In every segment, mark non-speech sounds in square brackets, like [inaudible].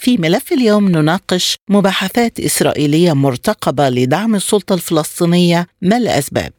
في ملف اليوم نناقش مباحثات إسرائيلية مرتقبة لدعم السلطة الفلسطينية ما الأسباب؟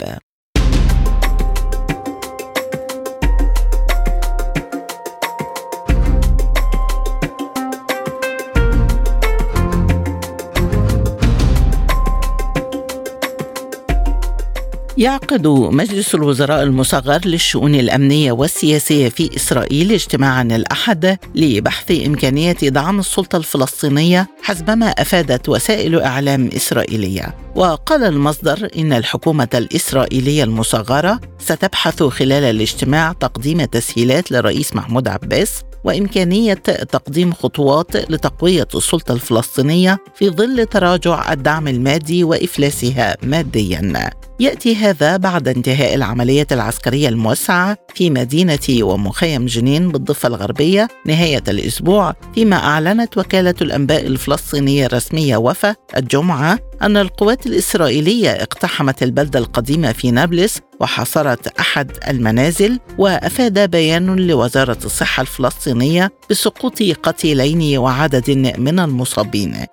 يعقد مجلس الوزراء المصغر للشؤون الأمنية والسياسية في إسرائيل اجتماعا الأحد لبحث إمكانية دعم السلطة الفلسطينية حسبما أفادت وسائل إعلام إسرائيلية. وقال المصدر إن الحكومة الإسرائيلية المصغرة ستبحث خلال الاجتماع تقديم تسهيلات للرئيس محمود عباس وإمكانية تقديم خطوات لتقوية السلطة الفلسطينية في ظل تراجع الدعم المادي وإفلاسها ماديا. يأتي هذا بعد انتهاء العملية العسكرية الموسعة في مدينة ومخيم جنين بالضفة الغربية نهاية الأسبوع فيما أعلنت وكالة الأنباء الفلسطينية الرسمية وفا الجمعة أن القوات الإسرائيلية اقتحمت البلدة القديمة في نابلس وحاصرت أحد المنازل وأفاد بيان لوزارة الصحة الفلسطينية بسقوط قتيلين وعدد من المصابين.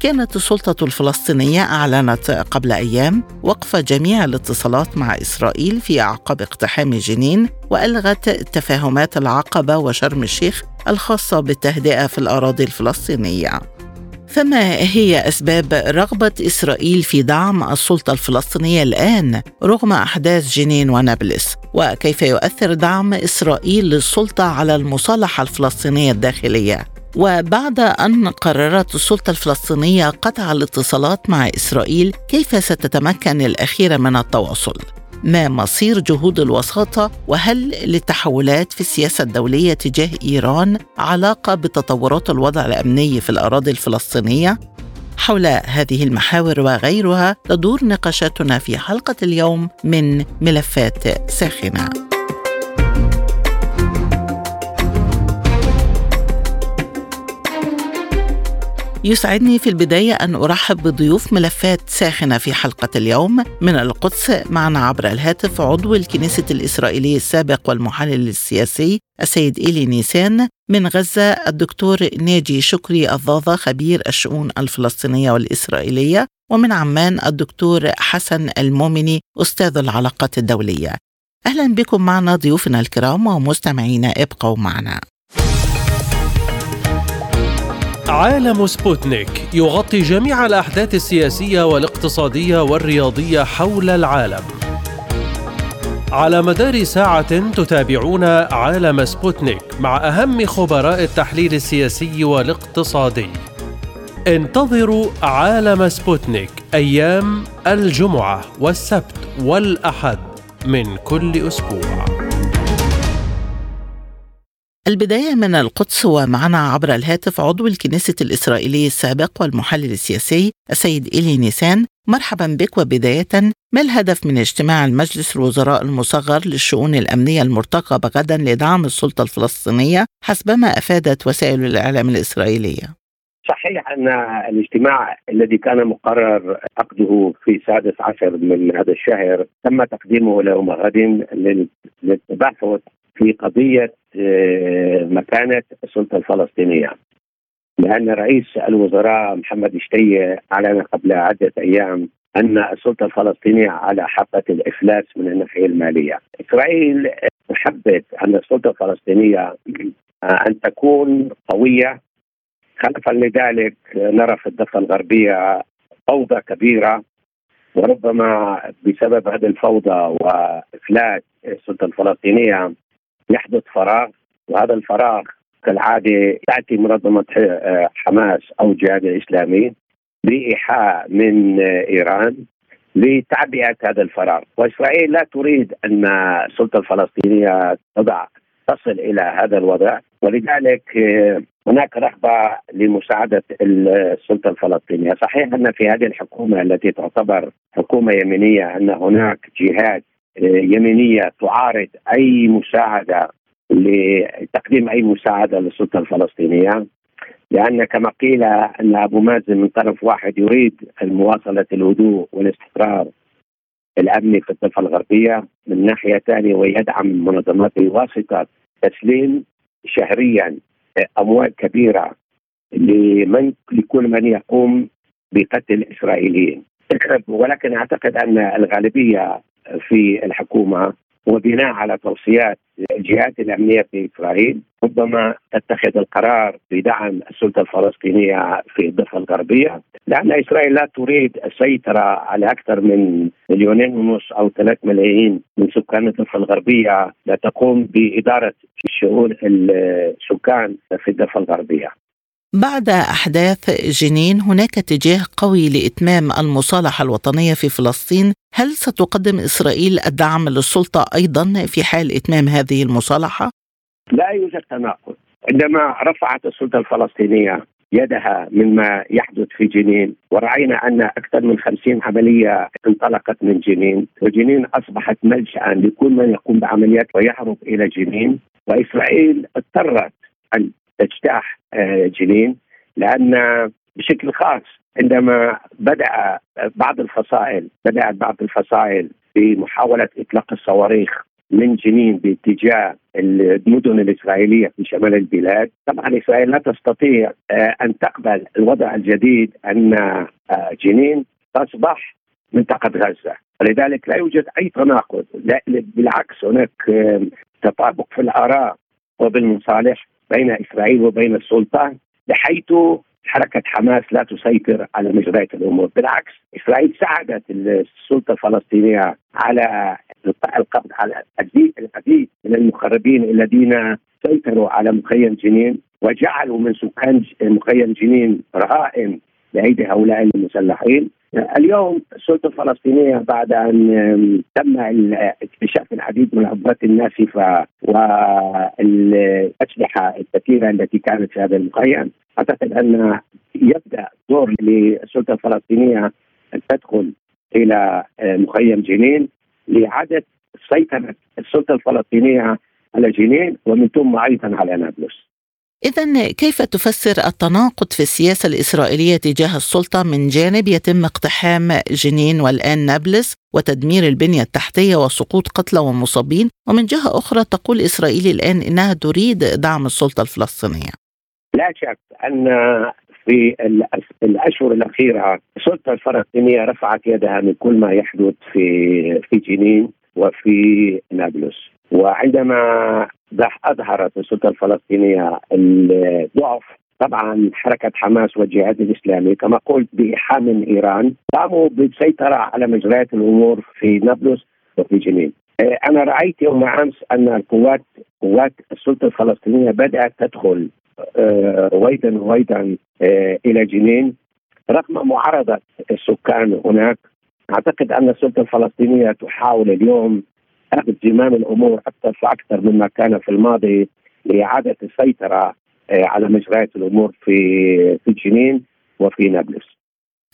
كانت السلطة الفلسطينية أعلنت قبل أيام وقف جميع الاتصالات مع إسرائيل في أعقاب اقتحام جنين وألغت تفاهمات العقبة وشرم الشيخ الخاصة بالتهدئة في الأراضي الفلسطينية. فما هي أسباب رغبة إسرائيل في دعم السلطة الفلسطينية الآن رغم أحداث جنين ونابلس وكيف يؤثر دعم إسرائيل للسلطة على المصالحة الفلسطينية الداخلية وبعد أن قررت السلطة الفلسطينية قطع الاتصالات مع إسرائيل كيف ستتمكن الاخيره من التواصل؟ ما مصير جهود الوساطة؟ وهل للتحولات في السياسة الدولية تجاه إيران علاقة بتطورات الوضع الأمني في الأراضي الفلسطينية؟ حول هذه المحاور وغيرها تدور نقاشاتنا في حلقة اليوم من ملفات ساخنة. يسعدني في البداية أن أرحب بضيوف ملفات ساخنة في حلقة اليوم. من القدس معنا عبر الهاتف عضو الكنيسة الإسرائيلية السابق والمحلل السياسي السيد إيلي نيسان. من غزة الدكتور ناجي شكري الضاضة خبير الشؤون الفلسطينية والإسرائيلية. ومن عمان الدكتور حسن المؤمني أستاذ العلاقات الدولية. أهلا بكم معنا ضيوفنا الكرام ومستمعينا ابقوا معنا. عالم سبوتنيك يغطي جميع الأحداث السياسية والاقتصادية والرياضية حول العالم. على مدار ساعة تتابعون عالم سبوتنيك مع أهم خبراء التحليل السياسي والاقتصادي. انتظروا عالم سبوتنيك أيام الجمعة والسبت والأحد من كل أسبوع. البداية من القدس ومعنا عبر الهاتف عضو الكنيسة الإسرائيلية السابق والمحلل السياسي السيد إيلي نيسان. مرحبا بك وبداية ما الهدف من اجتماع المجلس الوزراء المصغر للشؤون الأمنية المرتقبة غدا لدعم السلطة الفلسطينية حسبما أفادت وسائل الإعلام الإسرائيلية؟ صحيح أن الاجتماع الذي كان مقرر عقده في السادس عشر من هذا الشهر تم تقديمه يوم غد للتباحث في قضية آه، مكانة السلطة الفلسطينية لأن رئيس الوزراء محمد شتيه أعلن قبل عدة أيام أن السلطة الفلسطينية على حافه الإفلاس من الناحية المالية. إسرائيل تحبذ أن السلطة الفلسطينية آه، أن تكون قوية خلفا لذلك نرى في الضفة الغربية فوضى كبيرة وربما بسبب هذه الفوضى وافلات السلطة الفلسطينية يحدث فراغ وهذا الفراغ كالعادة تأتي منظمة حماس أو الجهاد الاسلامي بإيحاء من إيران لتعبئة هذا الفراغ، وإسرائيل لا تريد أن السلطة الفلسطينية تضع تصل إلى هذا الوضع ولذلك هناك رغبة لمساعدة السلطة الفلسطينية، صحيح أن في هذه الحكومة التي تعتبر حكومة يمينية أن هناك جهات يمينية تعارض أي مساعدة لتقديم أي مساعدة للسلطة الفلسطينية لأن كما قيل أن أبو مازن من طرف واحد يريد مواصله الهدوء والاستقرار الامني في الضفة الغربية. من ناحية ثانية ويدعم منظمات بواسطه تسليم شهريا أموال كبيرة لمن لكل من يقوم بقتل الاسرائيليين [clears throat] ولكن أعتقد أن الغالبية في الحكومة وبناء على توصيات الجهات الأمنية في إسرائيل ربما تتخذ القرار بدعم السلطة الفلسطينية في الضفة الغربية لأن إسرائيل لا تريد السيطرة على أكثر من مليونين ونص أو ثلاث ملايين من سكان الضفة الغربية لتقوم بإدارة شؤون السكان في الضفة الغربية. بعد أحداث جنين هناك اتجاه قوي لإتمام المصالحة الوطنية في فلسطين. هل ستقدم إسرائيل الدعم للسلطة أيضا في حال إتمام هذه المصالحة؟ لا يوجد تناقض. عندما رفعت السلطة الفلسطينية يدها مما يحدث في جنين ورأينا أن أكثر من خمسين عملية انطلقت من جنين وجنين أصبحت ملجأ لكل من يقوم بعمليات ويهرب إلى جنين. وإسرائيل اضطرت أن تجتاح آه، جنين لأن بشكل خاص عندما بدأ بعض الفصائل بدأت بعض الفصائل بمحاولة إطلاق الصواريخ من جنين باتجاه المدن الإسرائيلية في شمال البلاد، طبعا إسرائيل لا تستطيع آه، أن تقبل الوضع الجديد أن آه، جنين تصبح منطقة غزة، ولذلك لا يوجد أي تناقض، بالعكس هناك تطابق في الآراء وبالمصالح. بين إسرائيل وبين السلطه بحيث حركة حماس لا تسيطر على مجريات الأمور، بالعكس إسرائيل ساعدت السلطة الفلسطينية على القبض على العديد من المخربين الذين سيطروا على مخيم جنين وجعلوا من سكان مخيم جنين رهائن بايدي هؤلاء المسلحين اليوم السلطه الفلسطينية بعد أن تم اكتشاف العديد من العبوات الناسفة والأسلحة الكثيره التي كانت في هذا المخيم أعتقد أن يبدأ دور للسلطه الفلسطينية أن تدخل إلى مخيم جنين لإعادة سيطرة السلطة الفلسطينية على جنين ومن ثم أيضا على نابلس. إذا كيف تفسر التناقض في السياسة الإسرائيلية تجاه السلطة من جانب يتم اقتحام جنين والآن نابلس وتدمير البنية التحتية وسقوط قتلى ومصابين؟ ومن جهة أخرى تقول إسرائيل الآن إنها تريد دعم السلطة الفلسطينية. لا شك أن في الأشهر الأخيرة السلطة الفلسطينية رفعت يدها من كل ما يحدث في في جنين وفي نابلس. وعندما اظهرت السلطة الفلسطينية الضعف طبعا حركة حماس والجهاد الإسلامي كما قلت بايحاء من إيران قاموا بالسيطره على مجريات الأمور في نابلس وفي جنين. آه، أنا رأيت يوم أمس أن القوات قوات السلطة الفلسطينية بدأت تدخل رويدا رويدا آه، إلى جنين رغم معارضة السكان هناك أعتقد أن السلطة الفلسطينية تحاول اليوم أخذ زمام الأمور أكثر فاكثر مما كان في الماضي لإعادة السيطرة آه، على مجريات الأمور في في جنين وفي نابلس.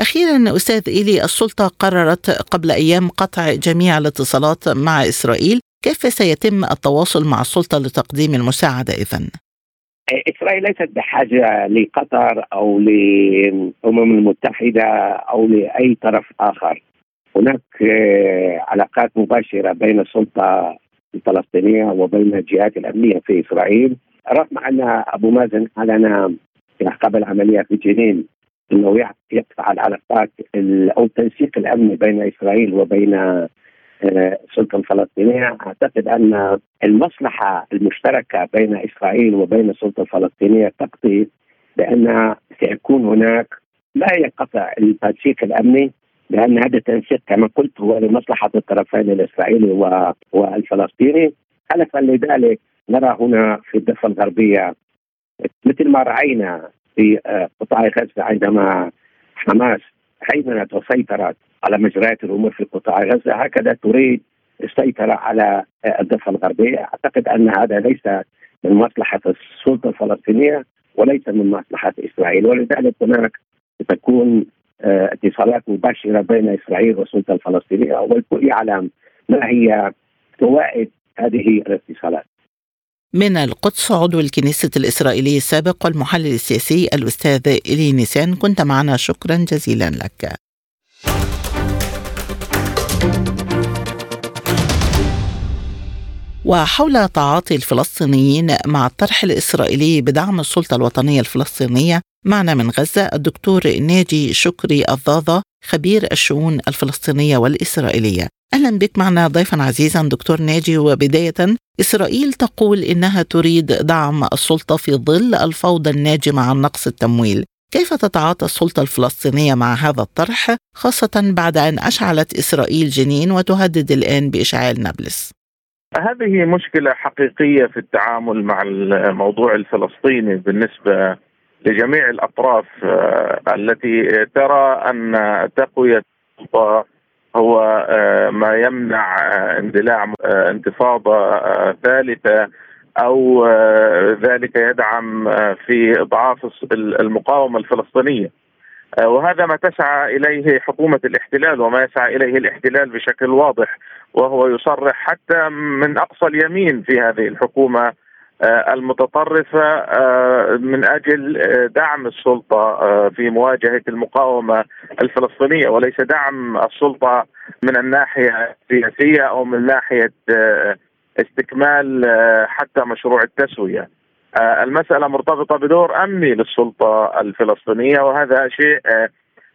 أخيرا أستاذ إيلي السلطة قررت قبل أيام قطع جميع الاتصالات مع إسرائيل كيف سيتم التواصل مع السلطة لتقديم المساعدة إذن؟ آه، إسرائيل ليست بحاجة لقطر أو للأمم المتحدة أو لأي طرف آخر هناك آه، علاقات مباشرة بين السلطة الفلسطينية وبين الجهات الأمنية في إسرائيل. رغم أن أبو مازن اعلن قبل عملية في جنين إنه يقطع العلاقات أو التنسيق الامني بين إسرائيل وبين آه، السلطة الفلسطينية. أعتقد أن المصلحة المشتركة بين إسرائيل وبين السلطة الفلسطينية تقضي بأن سيكون هناك لا هي قطع التنسيق الأمني لأن هذا التنسيق كما قلت هو لمصلحة الطرفين الإسرائيلي والفلسطيني. حلفا لذلك نرى هنا في الضفة الغربية مثل ما رأينا في آه، قطاع غزة عندما حماس هيمنت وسيطرت على مجريات الأمور في قطاع غزة هكذا تريد السيطرة على آه، الضفة الغربية. أعتقد أن هذا ليس من مصلحة السلطة الفلسطينية وليس من مصلحة إسرائيل. ولذلك هناك ستكون آه، اتصالات مباشرة بين إسرائيل والسلطة الفلسطينية. والكل يعلم ما هي فوائد هذه الاتصالات. من القدس عضو الكنيسة الإسرائيلية السابق والمحلل السياسي الأستاذ إلي نيسان. كنت معنا. شكرا جزيلا لك. وحول تعاطي الفلسطينيين مع الطرح الإسرائيلي بدعم السلطة الوطنية الفلسطينية معنا من غزة الدكتور ناجي شكري الضاضة خبير الشؤون الفلسطينية والإسرائيلية. أهلا بك معنا ضيفا عزيزا دكتور ناجي وبداية إسرائيل تقول إنها تريد دعم السلطة في ظل الفوضى الناجمة عن نقص التمويل. كيف تتعاطى السلطة الفلسطينية مع هذا الطرح خاصة بعد أن أشعلت إسرائيل جنين وتهدد الآن بإشعال نابلس؟ هذه مشكلة حقيقية في التعامل مع الموضوع الفلسطيني بالنسبة لجميع الأطراف آه، التي ترى أن تقوية السلطة هو آه، ما يمنع آه، اندلاع انتفاضة ثالثة أو ذلك يدعم في اضعاف المقاومة الفلسطينية. وهذا ما تسعى إليه حكومة الاحتلال وما يسعى إليه الاحتلال بشكل واضح وهو يصرح حتى من أقصى اليمين في هذه الحكومة المتطرفة آه، من أجل آه، دعم السلطة في مواجهة المقاومة الفلسطينية وليس دعم السلطة من الناحية السياسية أو من ناحية استكمال حتى مشروع التسوية. المسألة مرتبطة بدور أمني للسلطة الفلسطينية وهذا شيء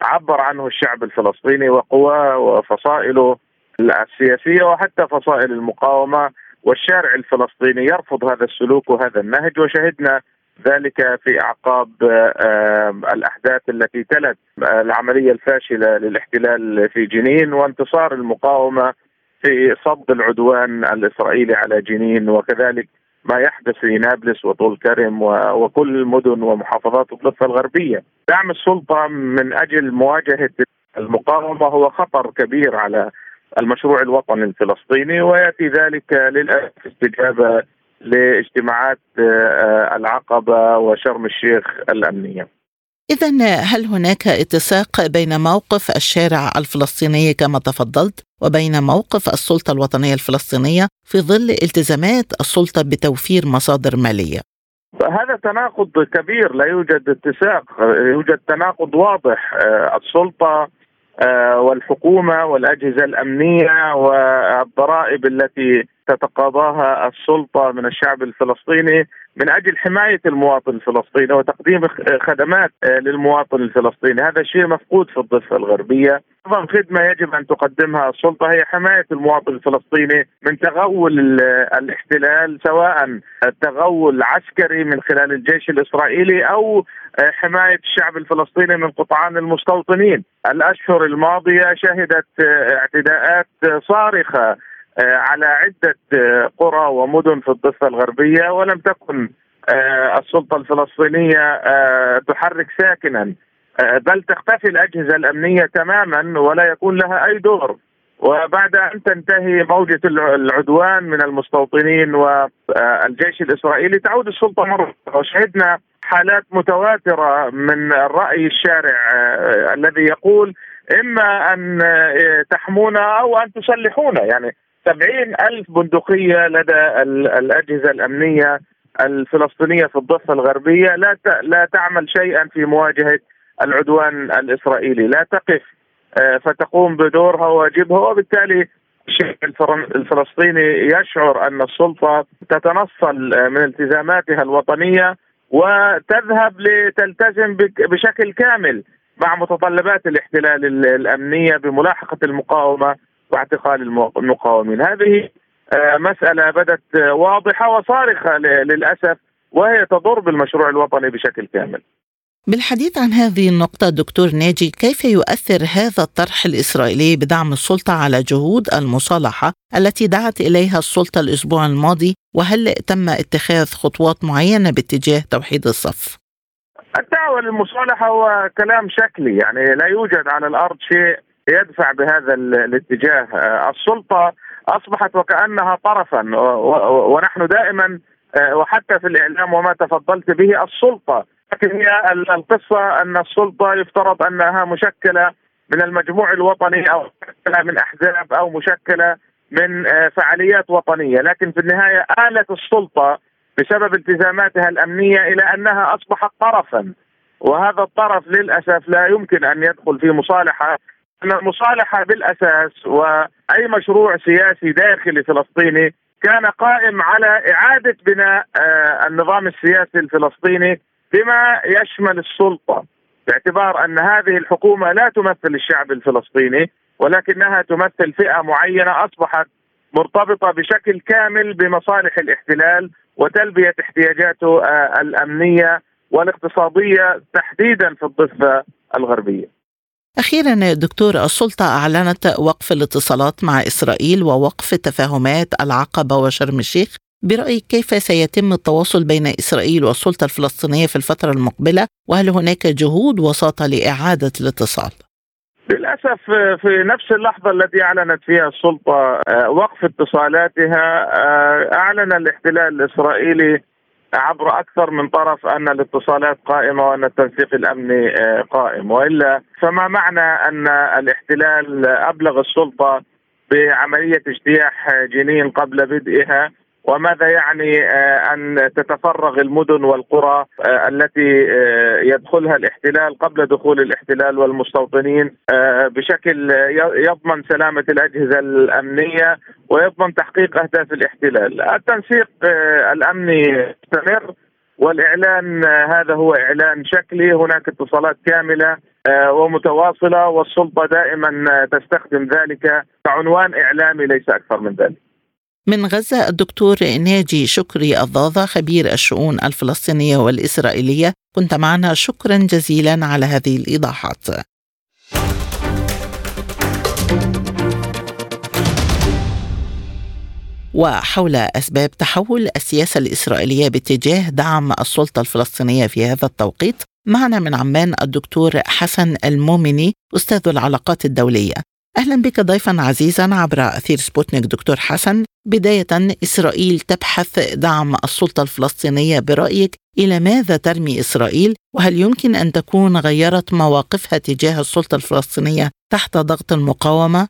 عبر عنه الشعب الفلسطيني وقواه وفصائله السياسية وحتى فصائل المقاومة والشارع الفلسطيني يرفض هذا السلوك وهذا النهج وشهدنا ذلك في أعقاب الأحداث التي تلت العملية الفاشلة للاحتلال في جنين وانتصار المقاومة في صد العدوان الإسرائيلي على جنين وكذلك ما يحدث في نابلس وطول كرم وكل المدن ومحافظات الضفة الغربية. دعم السلطة من أجل مواجهة المقاومة هو خطر كبير على المشروع الوطني الفلسطيني ويأتي ذلك للأسف استجابة لاجتماعات آه، العقبة وشرم الشيخ الأمنية. إذا هل هناك اتساق بين موقف الشارع الفلسطيني كما تفضلت وبين موقف السلطة الوطنية الفلسطينية في ظل التزامات السلطة بتوفير مصادر مالية؟ هذا تناقض كبير لا يوجد اتساق يوجد تناقض واضح آه، السلطة آه، والحكومة والأجهزة الأمنية والضرائب التي تتقاضاها السلطة من الشعب الفلسطيني من أجل حماية المواطن الفلسطيني وتقديم خدمات آه، للمواطن الفلسطيني، هذا شيء مفقود في الضفة الغربية، اعظم خدمة يجب أن تقدمها السلطة هي حماية المواطن الفلسطيني من تغول الاحتلال سواء تغول عسكري من خلال الجيش الإسرائيلي أو آه، حماية الشعب الفلسطيني من قطعان المستوطنين. الأشهر الماضية شهدت آه، اعتداءات صارخة آه، على عدة آه، قرى ومدن في الضفة الغربية ولم تكن آه، السلطة الفلسطينية تحرك ساكنا. بل تختفي الأجهزة الأمنية تماما ولا يكون لها أي دور. وبعد أن تنتهي موجة العدوان من المستوطنين والجيش الإسرائيلي تعود السلطة مرة. وشهدنا حالات متواترة من الرأي الشارع الذي يقول إما أن تحمونا أو أن تسلحونا. يعني سبعين ألف بندقية لدى الأجهزة الأمنية الفلسطينية في الضفة الغربية. لا لا تعمل شيئا في مواجهة العدوان الإسرائيلي. لا تقف آه، فتقوم بدورها وواجبها. وبالتالي الشعب الفلسطيني يشعر أن السلطة تتنصل آه، من التزاماتها الوطنية. وتذهب لتلتزم بشكل كامل مع متطلبات الاحتلال الأمنية بملاحقة المقاومة واعتقال المقاومين. هذه آه، مسألة بدت واضحة وصارخة للأسف وهي تضر بالمشروع الوطني بشكل كامل. بالحديث عن هذه النقطة دكتور ناجي كيف يؤثر هذا الطرح الإسرائيلي بدعم السلطة على جهود المصالحة التي دعت إليها السلطة الأسبوع الماضي وهل تم اتخاذ خطوات معينة باتجاه توحيد الصف؟ الدعوة للمصالحة هو كلام شكلي يعني لا يوجد على الأرض شيء يدفع بهذا الاتجاه السلطة أصبحت وكأنها طرفا ونحن دائما وحتى في الإعلام وما تفضلت به السلطة. لكن هي القصة أن السلطة يفترض أنها مشكلة من المجموع الوطني أو مشكلة من أحزاب أو مشكلة من فعاليات وطنية، لكن في النهاية آلت السلطة بسبب التزاماتها الأمنية إلى أنها أصبحت طرفا. وهذا الطرف للأسف لا يمكن أن يدخل في مصالحة. ان المصالحة بالأساس وأي مشروع سياسي داخلي فلسطيني كان قائم على إعادة بناء آه، النظام السياسي الفلسطيني بما يشمل السلطة باعتبار أن هذه الحكومة لا تمثل الشعب الفلسطيني ولكنها تمثل فئة معينة أصبحت مرتبطة بشكل كامل بمصالح الاحتلال وتلبية احتياجاته آه، الأمنية والاقتصادية تحديدا في الضفة الغربية. أخيرا دكتور السلطة أعلنت وقف الاتصالات مع إسرائيل ووقف تفاهمات العقبة وشرم الشيخ برأيك كيف سيتم التواصل بين إسرائيل والسلطة الفلسطينية في الفترة المقبلة وهل هناك جهود وساطة لإعادة الاتصال؟ للأسف في نفس اللحظة التي أعلنت فيها السلطة آه، وقف اتصالاتها آه، أعلن الاحتلال الإسرائيلي عبر أكثر من طرف أن الاتصالات قائمة وأن التنسيق الأمني آه، قائم. وإلا فما معنى أن الاحتلال أبلغ السلطة بعملية اجتياح جنين قبل بدئها؟ وماذا يعني آه، أن تتفرغ المدن والقرى آه، التي يدخلها الاحتلال قبل دخول الاحتلال والمستوطنين بشكل يضمن سلامة الأجهزة الأمنية ويضمن تحقيق أهداف الاحتلال. التنسيق الامني مستمر والإعلان هذا هو إعلان شكلي هناك اتصالات كاملة آه، ومتواصلة والسلطة دائما تستخدم ذلك كعنوان إعلامي ليس أكثر من ذلك. من غزة الدكتور ناجي شكري الضاضه خبير الشؤون الفلسطينية والإسرائيلية كنت معنا شكرا جزيلا على هذه الإيضاحات. وحول أسباب تحول السياسة الإسرائيلية باتجاه دعم السلطة الفلسطينية في هذا التوقيت معنا من عمان الدكتور حسن المؤمني أستاذ العلاقات الدولية أهلا بك ضيفا عزيزا عبر أثير سبوتنيك دكتور حسن. بداية إسرائيل تبحث دعم السلطة الفلسطينية برأيك إلى ماذا ترمي إسرائيل؟ وهل يمكن أن تكون غيرت مواقفها تجاه السلطة الفلسطينية تحت ضغط المقاومة؟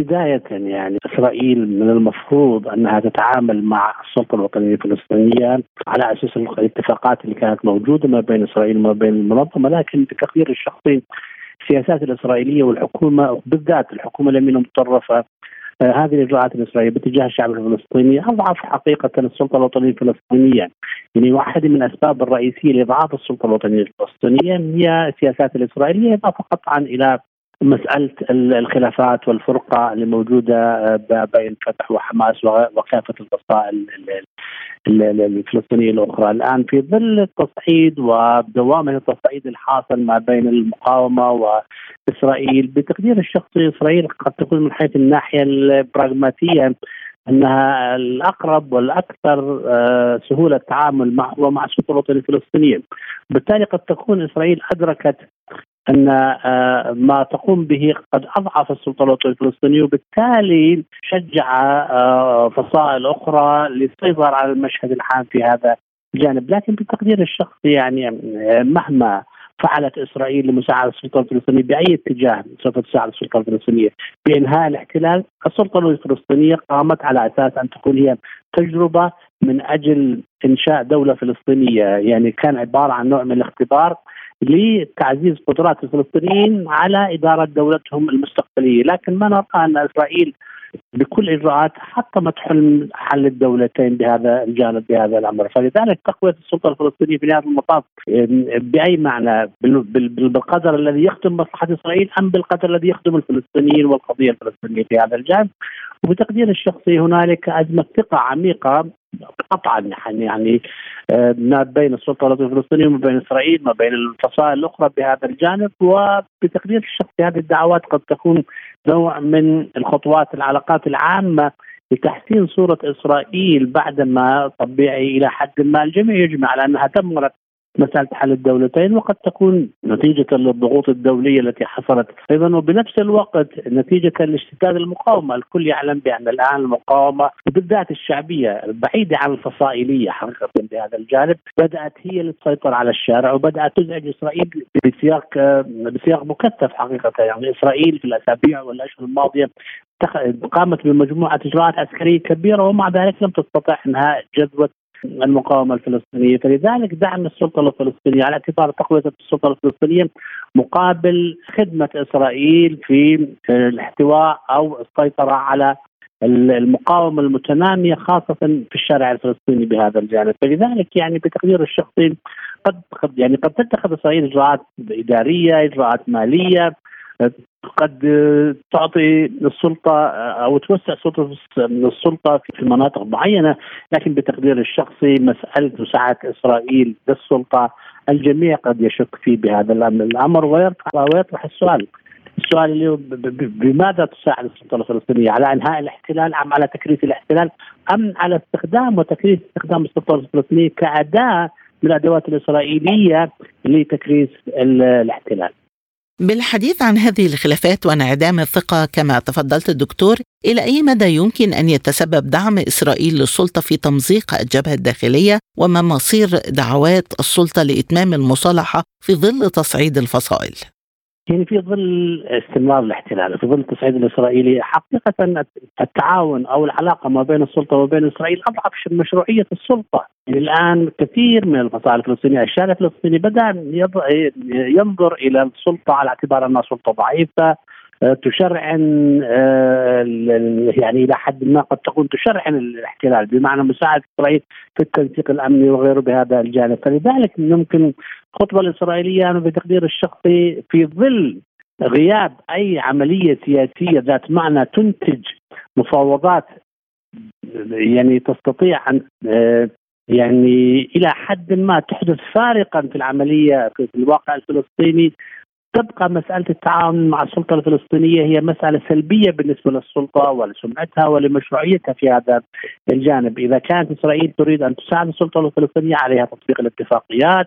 بداية يعني إسرائيل من المفروض أنها تتعامل مع السلطة الوطنية الفلسطينية على أساس الاتفاقات اللي كانت موجودة ما بين إسرائيل وما بين المنظمة لكن بتقدير الشخصي السياسات الإسرائيلية والحكومة بالذات الحكومة اليمين المتطرفة آه، هذه الاجراءات الإسرائيلية باتجاه الشعب الفلسطيني أضعف حقيقة السلطة الوطنية الفلسطينية، يعني واحدة من الاسباب الرئيسية لإضعاف السلطة الوطنية الفلسطينية هي السياسات الإسرائيلية إضافة قطعا إلى مسألة الخلافات والفرقة اللي موجوده آه، بين فتح وحماس وكافه الفصائل الفلسطينيه الأخرى. الآن في ظل التصعيد ودوامه التصعيد الحاصل ما بين المقاومة وإسرائيل بتقدير الشخصي إسرائيل قد تكون من حيث الناحية البراغماتية أنها الأقرب والأكثر آه، سهولة التعامل مع ومع السلطه الوطنيه الفلسطينيه، بالتالي قد تكون إسرائيل أدركت أن آه، ما تقوم به قد أضعف السلطة الوطنية الفلسطينية وبالتالي شجع آه، فصائل أخرى للسيطرة على المشهد العام في هذا الجانب، لكن بتقدير الشخصي يعني مهما فعلت إسرائيل لمساعدة السلطة الفلسطينية بأي اتجاه سوف تساعد السلطة الفلسطينية؟ بانهاء الاحتلال، السلطة الفلسطينية قامت على أساس أن تكون هي تجربة من أجل إنشاء دولة فلسطينية، يعني كان عبارة عن نوع من الاختبار لتعزيز قدرات الفلسطينيين على إدارة دولتهم المستقبلية، لكن ما نرى أن إسرائيل بكل إجراءات حطمت حلم حل الدولتين بهذا الجانب بهذا الأمر، فلذلك تقوية السلطة الفلسطينية في نهاية المطاف بأي معنى؟ بالقدر الذي يخدم مصلحة إسرائيل أم بالقدر الذي يخدم الفلسطينيين والقضية الفلسطينية في هذا الجانب، وبتقدير الشخصي هنالك أزمة ثقة عميقة قطعا يعني يعني آه، ما بين السلطة الفلسطينية وما بين إسرائيل ما بين الفصائل الأخرى بهذا الجانب. وبتقدير الشخصي هذه الدعوات قد تكون نوع من الخطوات العلاقات العامة لتحسين صورة إسرائيل بعدما طبيعي إلى حد ما. الجميع يجمع على أنها دمرت مسألة حل الدولتين وقد تكون نتيجة للضغوط الدولية التي حصلت أيضا. وبنفس الوقت نتيجة لاشتداد المقاومة، الكل يعلم بأن الآن المقاومة وبالذات الشعبية البعيدة عن الفصائلية حقيقة بهذا الجانب بدأت هي اللي تسيطر على الشارع وبدأت تزعج إسرائيل بسياق بسياق مكثف حقيقة. يعني إسرائيل في الأسابيع والأشهر الماضية قامت بمجموعة إجراءات عسكرية كبيرة ومع ذلك لم تستطع إنهاء جذوة المقاومة الفلسطينية، فلذلك دعم السلطة الفلسطينية على اعتبار تقوية السلطة الفلسطينية مقابل خدمة إسرائيل في الاحتواء أو السيطرة على المقاومة المتنامية خاصة في الشارع الفلسطيني بهذا الجانب، فلذلك يعني بتقدير الشخصي قد يعني قد تتخذ إسرائيل إجراءات إدارية، إجراءات مالية قد تعطي السلطة أو توسع سلطة السلطة في مناطق معينة لكن بتقدير الشخصي مسألة مساعدة إسرائيل بالسلطة الجميع قد يشك فيه بهذا ويرفع ويطرح السؤال. السؤال اللي بماذا تساعد السلطة الفلسطينية؟ على إنهاء الاحتلال أم على تكريس الاحتلال؟ أم على استخدام وتكريس استخدام السلطة الفلسطينية كأداة من الأدوات الإسرائيلية لتكريس الاحتلال. بالحديث عن هذه الخلافات وانعدام الثقة كما تفضلت الدكتور إلى أي مدى يمكن أن يتسبب دعم إسرائيل للسلطة في تمزيق الجبهة الداخلية وما مصير دعوات السلطة لإتمام المصالحة في ظل تصعيد الفصائل؟ يعني في ظل استمرار الاحتلال في ظل التصعيد الاسرائيلي حقيقة التعاون أو العلاقة ما بين السلطة وبين إسرائيل أضعف مشروعية السلطة. يعني الآن كثير من الفصائل الفلسطينية الشارع الفلسطيني بدأ ينظر إلى السلطة على اعتبار أنها سلطة ضعيفة تشرعن آه، يعني إلى حد ما قد تكون تشرعن الاحتلال بمعنى مساعدة إسرائيل في التنسيق الأمني وغيره بهذا الجانب. فلذلك يمكن الخطوه الإسرائيلية أنا بتقدير الشخصي في ظل غياب أي عملية سياسية ذات معنى تنتج مفاوضات يعني تستطيع أن آه، يعني إلى حد ما تحدث فارقا في العملية في الواقع الفلسطيني تبقى مسألة التعاون مع السلطة الفلسطينية هي مسألة سلبية بالنسبة للسلطة ولسمعتها ولمشروعيتها في هذا الجانب. إذا كانت إسرائيل تريد أن تساعد السلطة الفلسطينية عليها تطبيق الاتفاقيات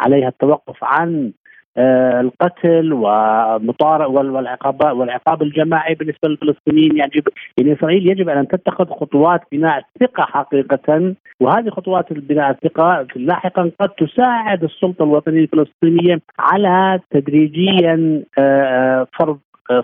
عليها التوقف عن القتل ومطارق والعقاب والعقاب الجماعي بالنسبة للفلسطينيين. يعني يعني إسرائيل يجب أن تتخذ خطوات بناء الثقه حقيقة. وهذه خطوات بناء الثقه لاحقا قد تساعد السلطة الوطنية الفلسطينية على تدريجيا آه، آه، فرض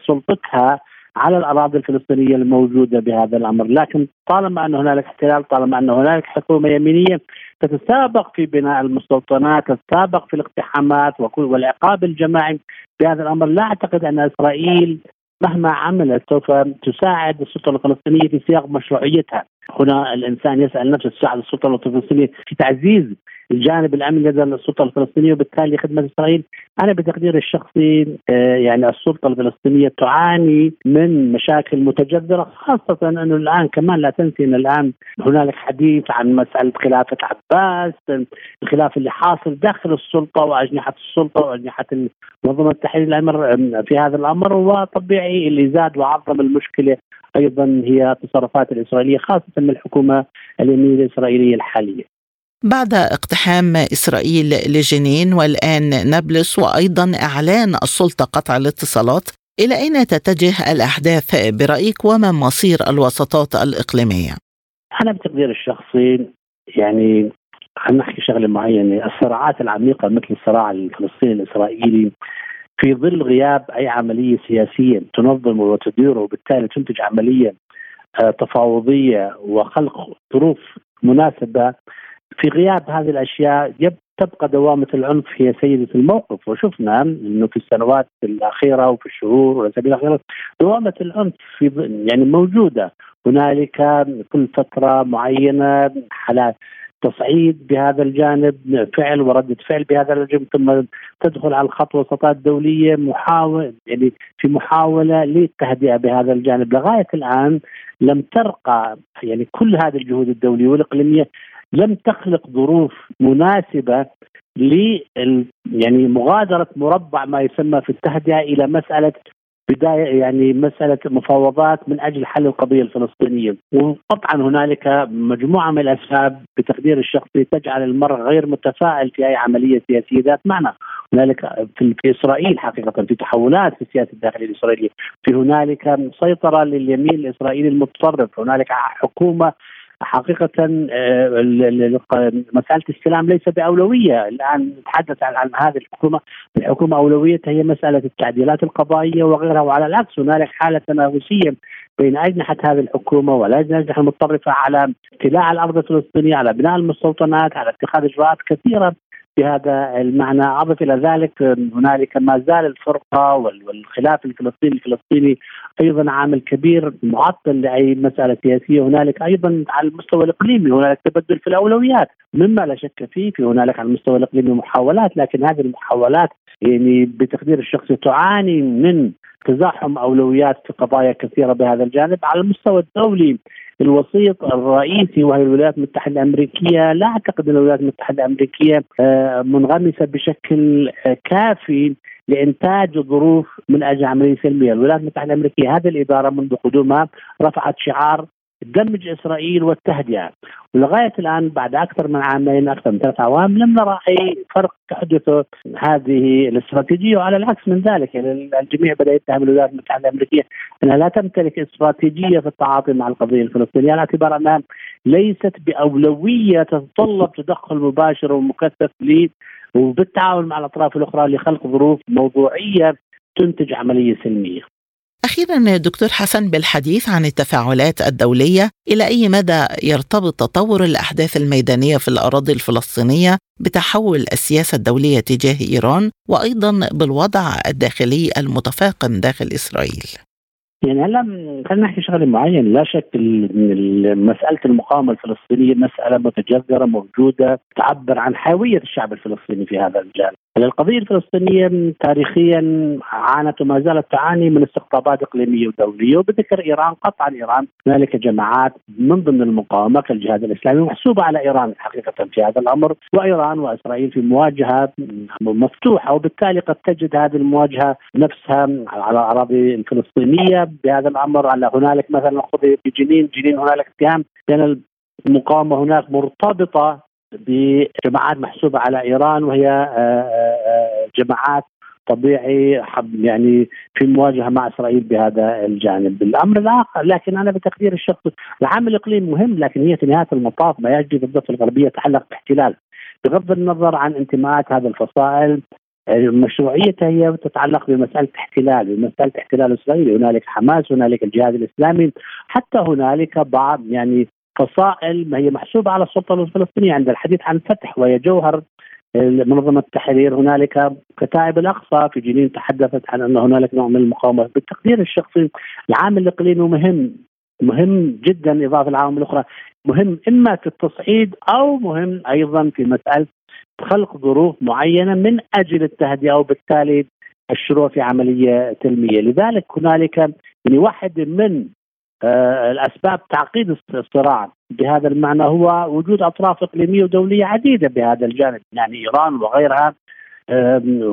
سلطتها على الأراضي الفلسطينية الموجودة بهذا الأمر، لكن طالما أن هنالك احتلال، طالما أن هنالك حكومة يمينية تتسابق في بناء المستوطنات، تتسابق في الاقتحامات والعقاب الجماعي بهذا الأمر، لا أعتقد أن إسرائيل مهما عملت سوف تساعد السلطة الفلسطينية في سياق مشروعيتها، هنا الإنسان يسأل نفسه تساعد السلطة الفلسطينية في تعزيز الجانب الامني لدى السلطة الفلسطينية وبالتالي خدمة إسرائيل أنا بتقدير الشخصي آه، يعني السلطة الفلسطينية تعاني من مشاكل متجذرة خاصة أنه الآن كمان لا تنسي أن الآن هنالك حديث عن مسألة خلافه عباس الخلاف اللي حاصل داخل السلطة وأجنحة السلطة وأجنحة منظمة التحرير الأمر في هذا الأمر وطبيعي اللي زاد وعظم المشكلة أيضا هي التصرفات الإسرائيلية خاصة من الحكومة اليمينية الإسرائيلية الحالية. بعد اقتحام إسرائيل لجنين والآن نابلس وأيضا إعلان السلطة قطع الاتصالات إلى أين تتجه الأحداث برأيك وما مصير الوساطات الإقليمية؟ أنا بتقدير الشخصي يعني خلينا نحكي شغلة معينة، الصراعات العميقة مثل الصراع الفلسطيني الإسرائيلي في ظل غياب أي عملية سياسية تنظم وتدير وبالتالي تنتج عملية آه، تفاوضية وخلق ظروف مناسبة في غياب هذه الأشياء تبقى دوامة العنف هي سيدة الموقف. وشفنا إنه في السنوات الأخيرة وفي الشهور والاسابيع الاخيره دوامة العنف في يعني موجودة. هنالك كل فترة معينة حالات تصعيد بهذا الجانب فعل وردة فعل بهذا الجانب ثم تدخل على الخط وسطات دولية محاول يعني في محاولة للتهدئة بهذا الجانب. لغاية الآن لم ترقى يعني كل هذه الجهود الدولية والإقليمية لم تخلق ظروف مناسبة ل يعني مغادرة مربع ما يسمى في التهدئة إلى مسألة بداية يعني مسألة مفاوضات من أجل حل القضية الفلسطينية، وطبعا هنالك مجموعة من الأسباب بتقدير الشخصي تجعل المرء غير متفائل في أي عملية سياسية ذات معنى، هنالك في, في إسرائيل حقيقة في تحولات في السياسة الداخلية الإسرائيلية، في هنالك سيطرة لليمين الإسرائيلي المتطرف، هنالك حكومة حقيقة آه، مسألة السلام ليس بأولوية. الآن نتحدث عن هذه الحكومة. الحكومة أولويتها هي مسألة التعديلات القضائية وغيرها وعلى العكس هنالك حالة تنافسية بين أجنحة هذه الحكومة والأجنحة المتطرفة على ابتلاع الأرض الفلسطينية على بناء المستوطنات على اتخاذ إجراءات كثيرة بهذا المعنى أضف إلى ذلك هنالك ما زال الفرقة والخلاف الفلسطيني الفلسطيني أيضا عامل كبير معطل لأي مسألة سياسية. هنالك أيضا على المستوى الإقليمي هنالك تبدل في الأولويات. مما لا شك فيه في هنالك على المستوى الإقليمي محاولات لكن هذه المحاولات يعني بتقدير الشخصي تعاني من تزاحم أولويات في قضايا كثيرة بهذا الجانب. على المستوى الدولي الوسيط الرئيسي وهي الولايات المتحدة الأمريكية. لا أعتقد أن الولايات المتحدة الأمريكية آه، منغمسة بشكل آه، كافي لإنتاج ظروف من أجل عملية سلمية، الولايات المتحدة الأمريكية هذه الإدارة منذ قدومها رفعت شعار دمج إسرائيل والتهدئة ولغاية الآن بعد أكثر من عامين أكثر من ثلاث أعوام لم نرى أي فرق تحدث هذه الاستراتيجية وعلى العكس من ذلك يعني الجميع بدأ يتهم الولايات المتحدة الأمريكية أنها لا تمتلك استراتيجية في التعاطي مع القضية الفلسطينية على اعتبار أنها ليست بأولوية تتطلب تدخل مباشر ومكثف لي وبالتعاون مع الأطراف الأخرى لخلق ظروف موضوعية تنتج عملية سلمية. أخيرا دكتور حسن بالحديث عن التفاعلات الدولية إلى أي مدى يرتبط تطور الأحداث الميدانية في الأراضي الفلسطينية بتحول السياسة الدولية تجاه إيران وأيضا بالوضع الداخلي المتفاقم داخل إسرائيل؟ يعني هلا خلينا نحكي شغلة معينة لا شك مسألة المقاومة الفلسطينية مسألة متجذرة موجودة تعبر عن حيوية الشعب الفلسطيني في هذا الجانب القضية الفلسطينية تاريخيا عانت وما زالت تعاني من استقطابات إقليمية ودولية وبذكر إيران قطعا إيران هنالك جماعات من ضمن المقاومة كالجهاد الإسلامي محسوبة على إيران حقيقة في هذا الأمر وإيران وإسرائيل في مواجهة مفتوحة وبالتالي قد تجد هذه المواجهة نفسها على الأراضي بهذا الأمر على هنالك مثلا في جنين جنين هنالك اتهام بأن المقاومة هناك مرتبطة بجماعات محسوبة على إيران وهي آه، آه، جماعات طبيعي يعني في مواجهة مع إسرائيل بهذا الجانب، الأمر الآخر لكن أنا بتقدير الشخصي العامل الإقليمي مهم لكن هي في نهاية المطاف ما يجري في الضفه الغربية يتعلق باحتلال. بغض النظر عن انتماءات هذه الفصائل مشروعيتها هي تتعلق بمسألة احتلال بمسألة احتلال اسرائيل هنالك حماس هنالك الجهاد الإسلامي. حتى هنالك بعض يعني فصائل ما هي محسوبة على السلطة الفلسطينية عند الحديث عن فتح وهي جوهر منظمة التحرير. هنالك كتائب الأقصى في جنين تحدثت عن أن هنالك نوع من المقاومة. بالتقدير الشخصي العامل الإقليمي مهم مهم جدا إضافة العوامل الأخرى. مهم إما في التصعيد أو مهم أيضا في مسألة خلق ظروف معينة من أجل التهدئة وبالتالي الشروع في عملية سلمية لذلك هنالك يعني واحد من آه، الأسباب تعقيد الصراع بهذا المعنى هو وجود أطراف إقليمية ودولية عديدة بهذا الجانب يعني إيران وغيرها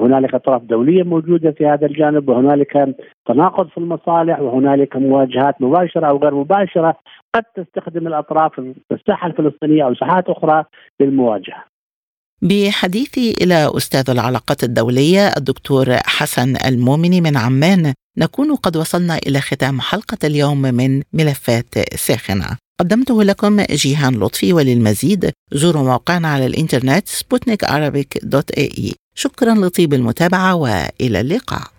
هنالك أطراف دولية موجودة في هذا الجانب وهنالك تناقض في المصالح وهنالك مواجهات مباشرة أو غير مباشرة قد تستخدم الأطراف الساحة الفلسطينية أو ساحات أخرى للمواجهة. بحديثي إلى أستاذ العلاقات الدولية الدكتور حسن المؤمني من عمان نكون قد وصلنا إلى ختام حلقة اليوم من ملفات ساخنة. قدمته لكم جيهان لطفي وللمزيد. زوروا موقعنا على الإنترنت سبوتنيك دوت اي شكرا لطيب المتابعة وإلى اللقاء.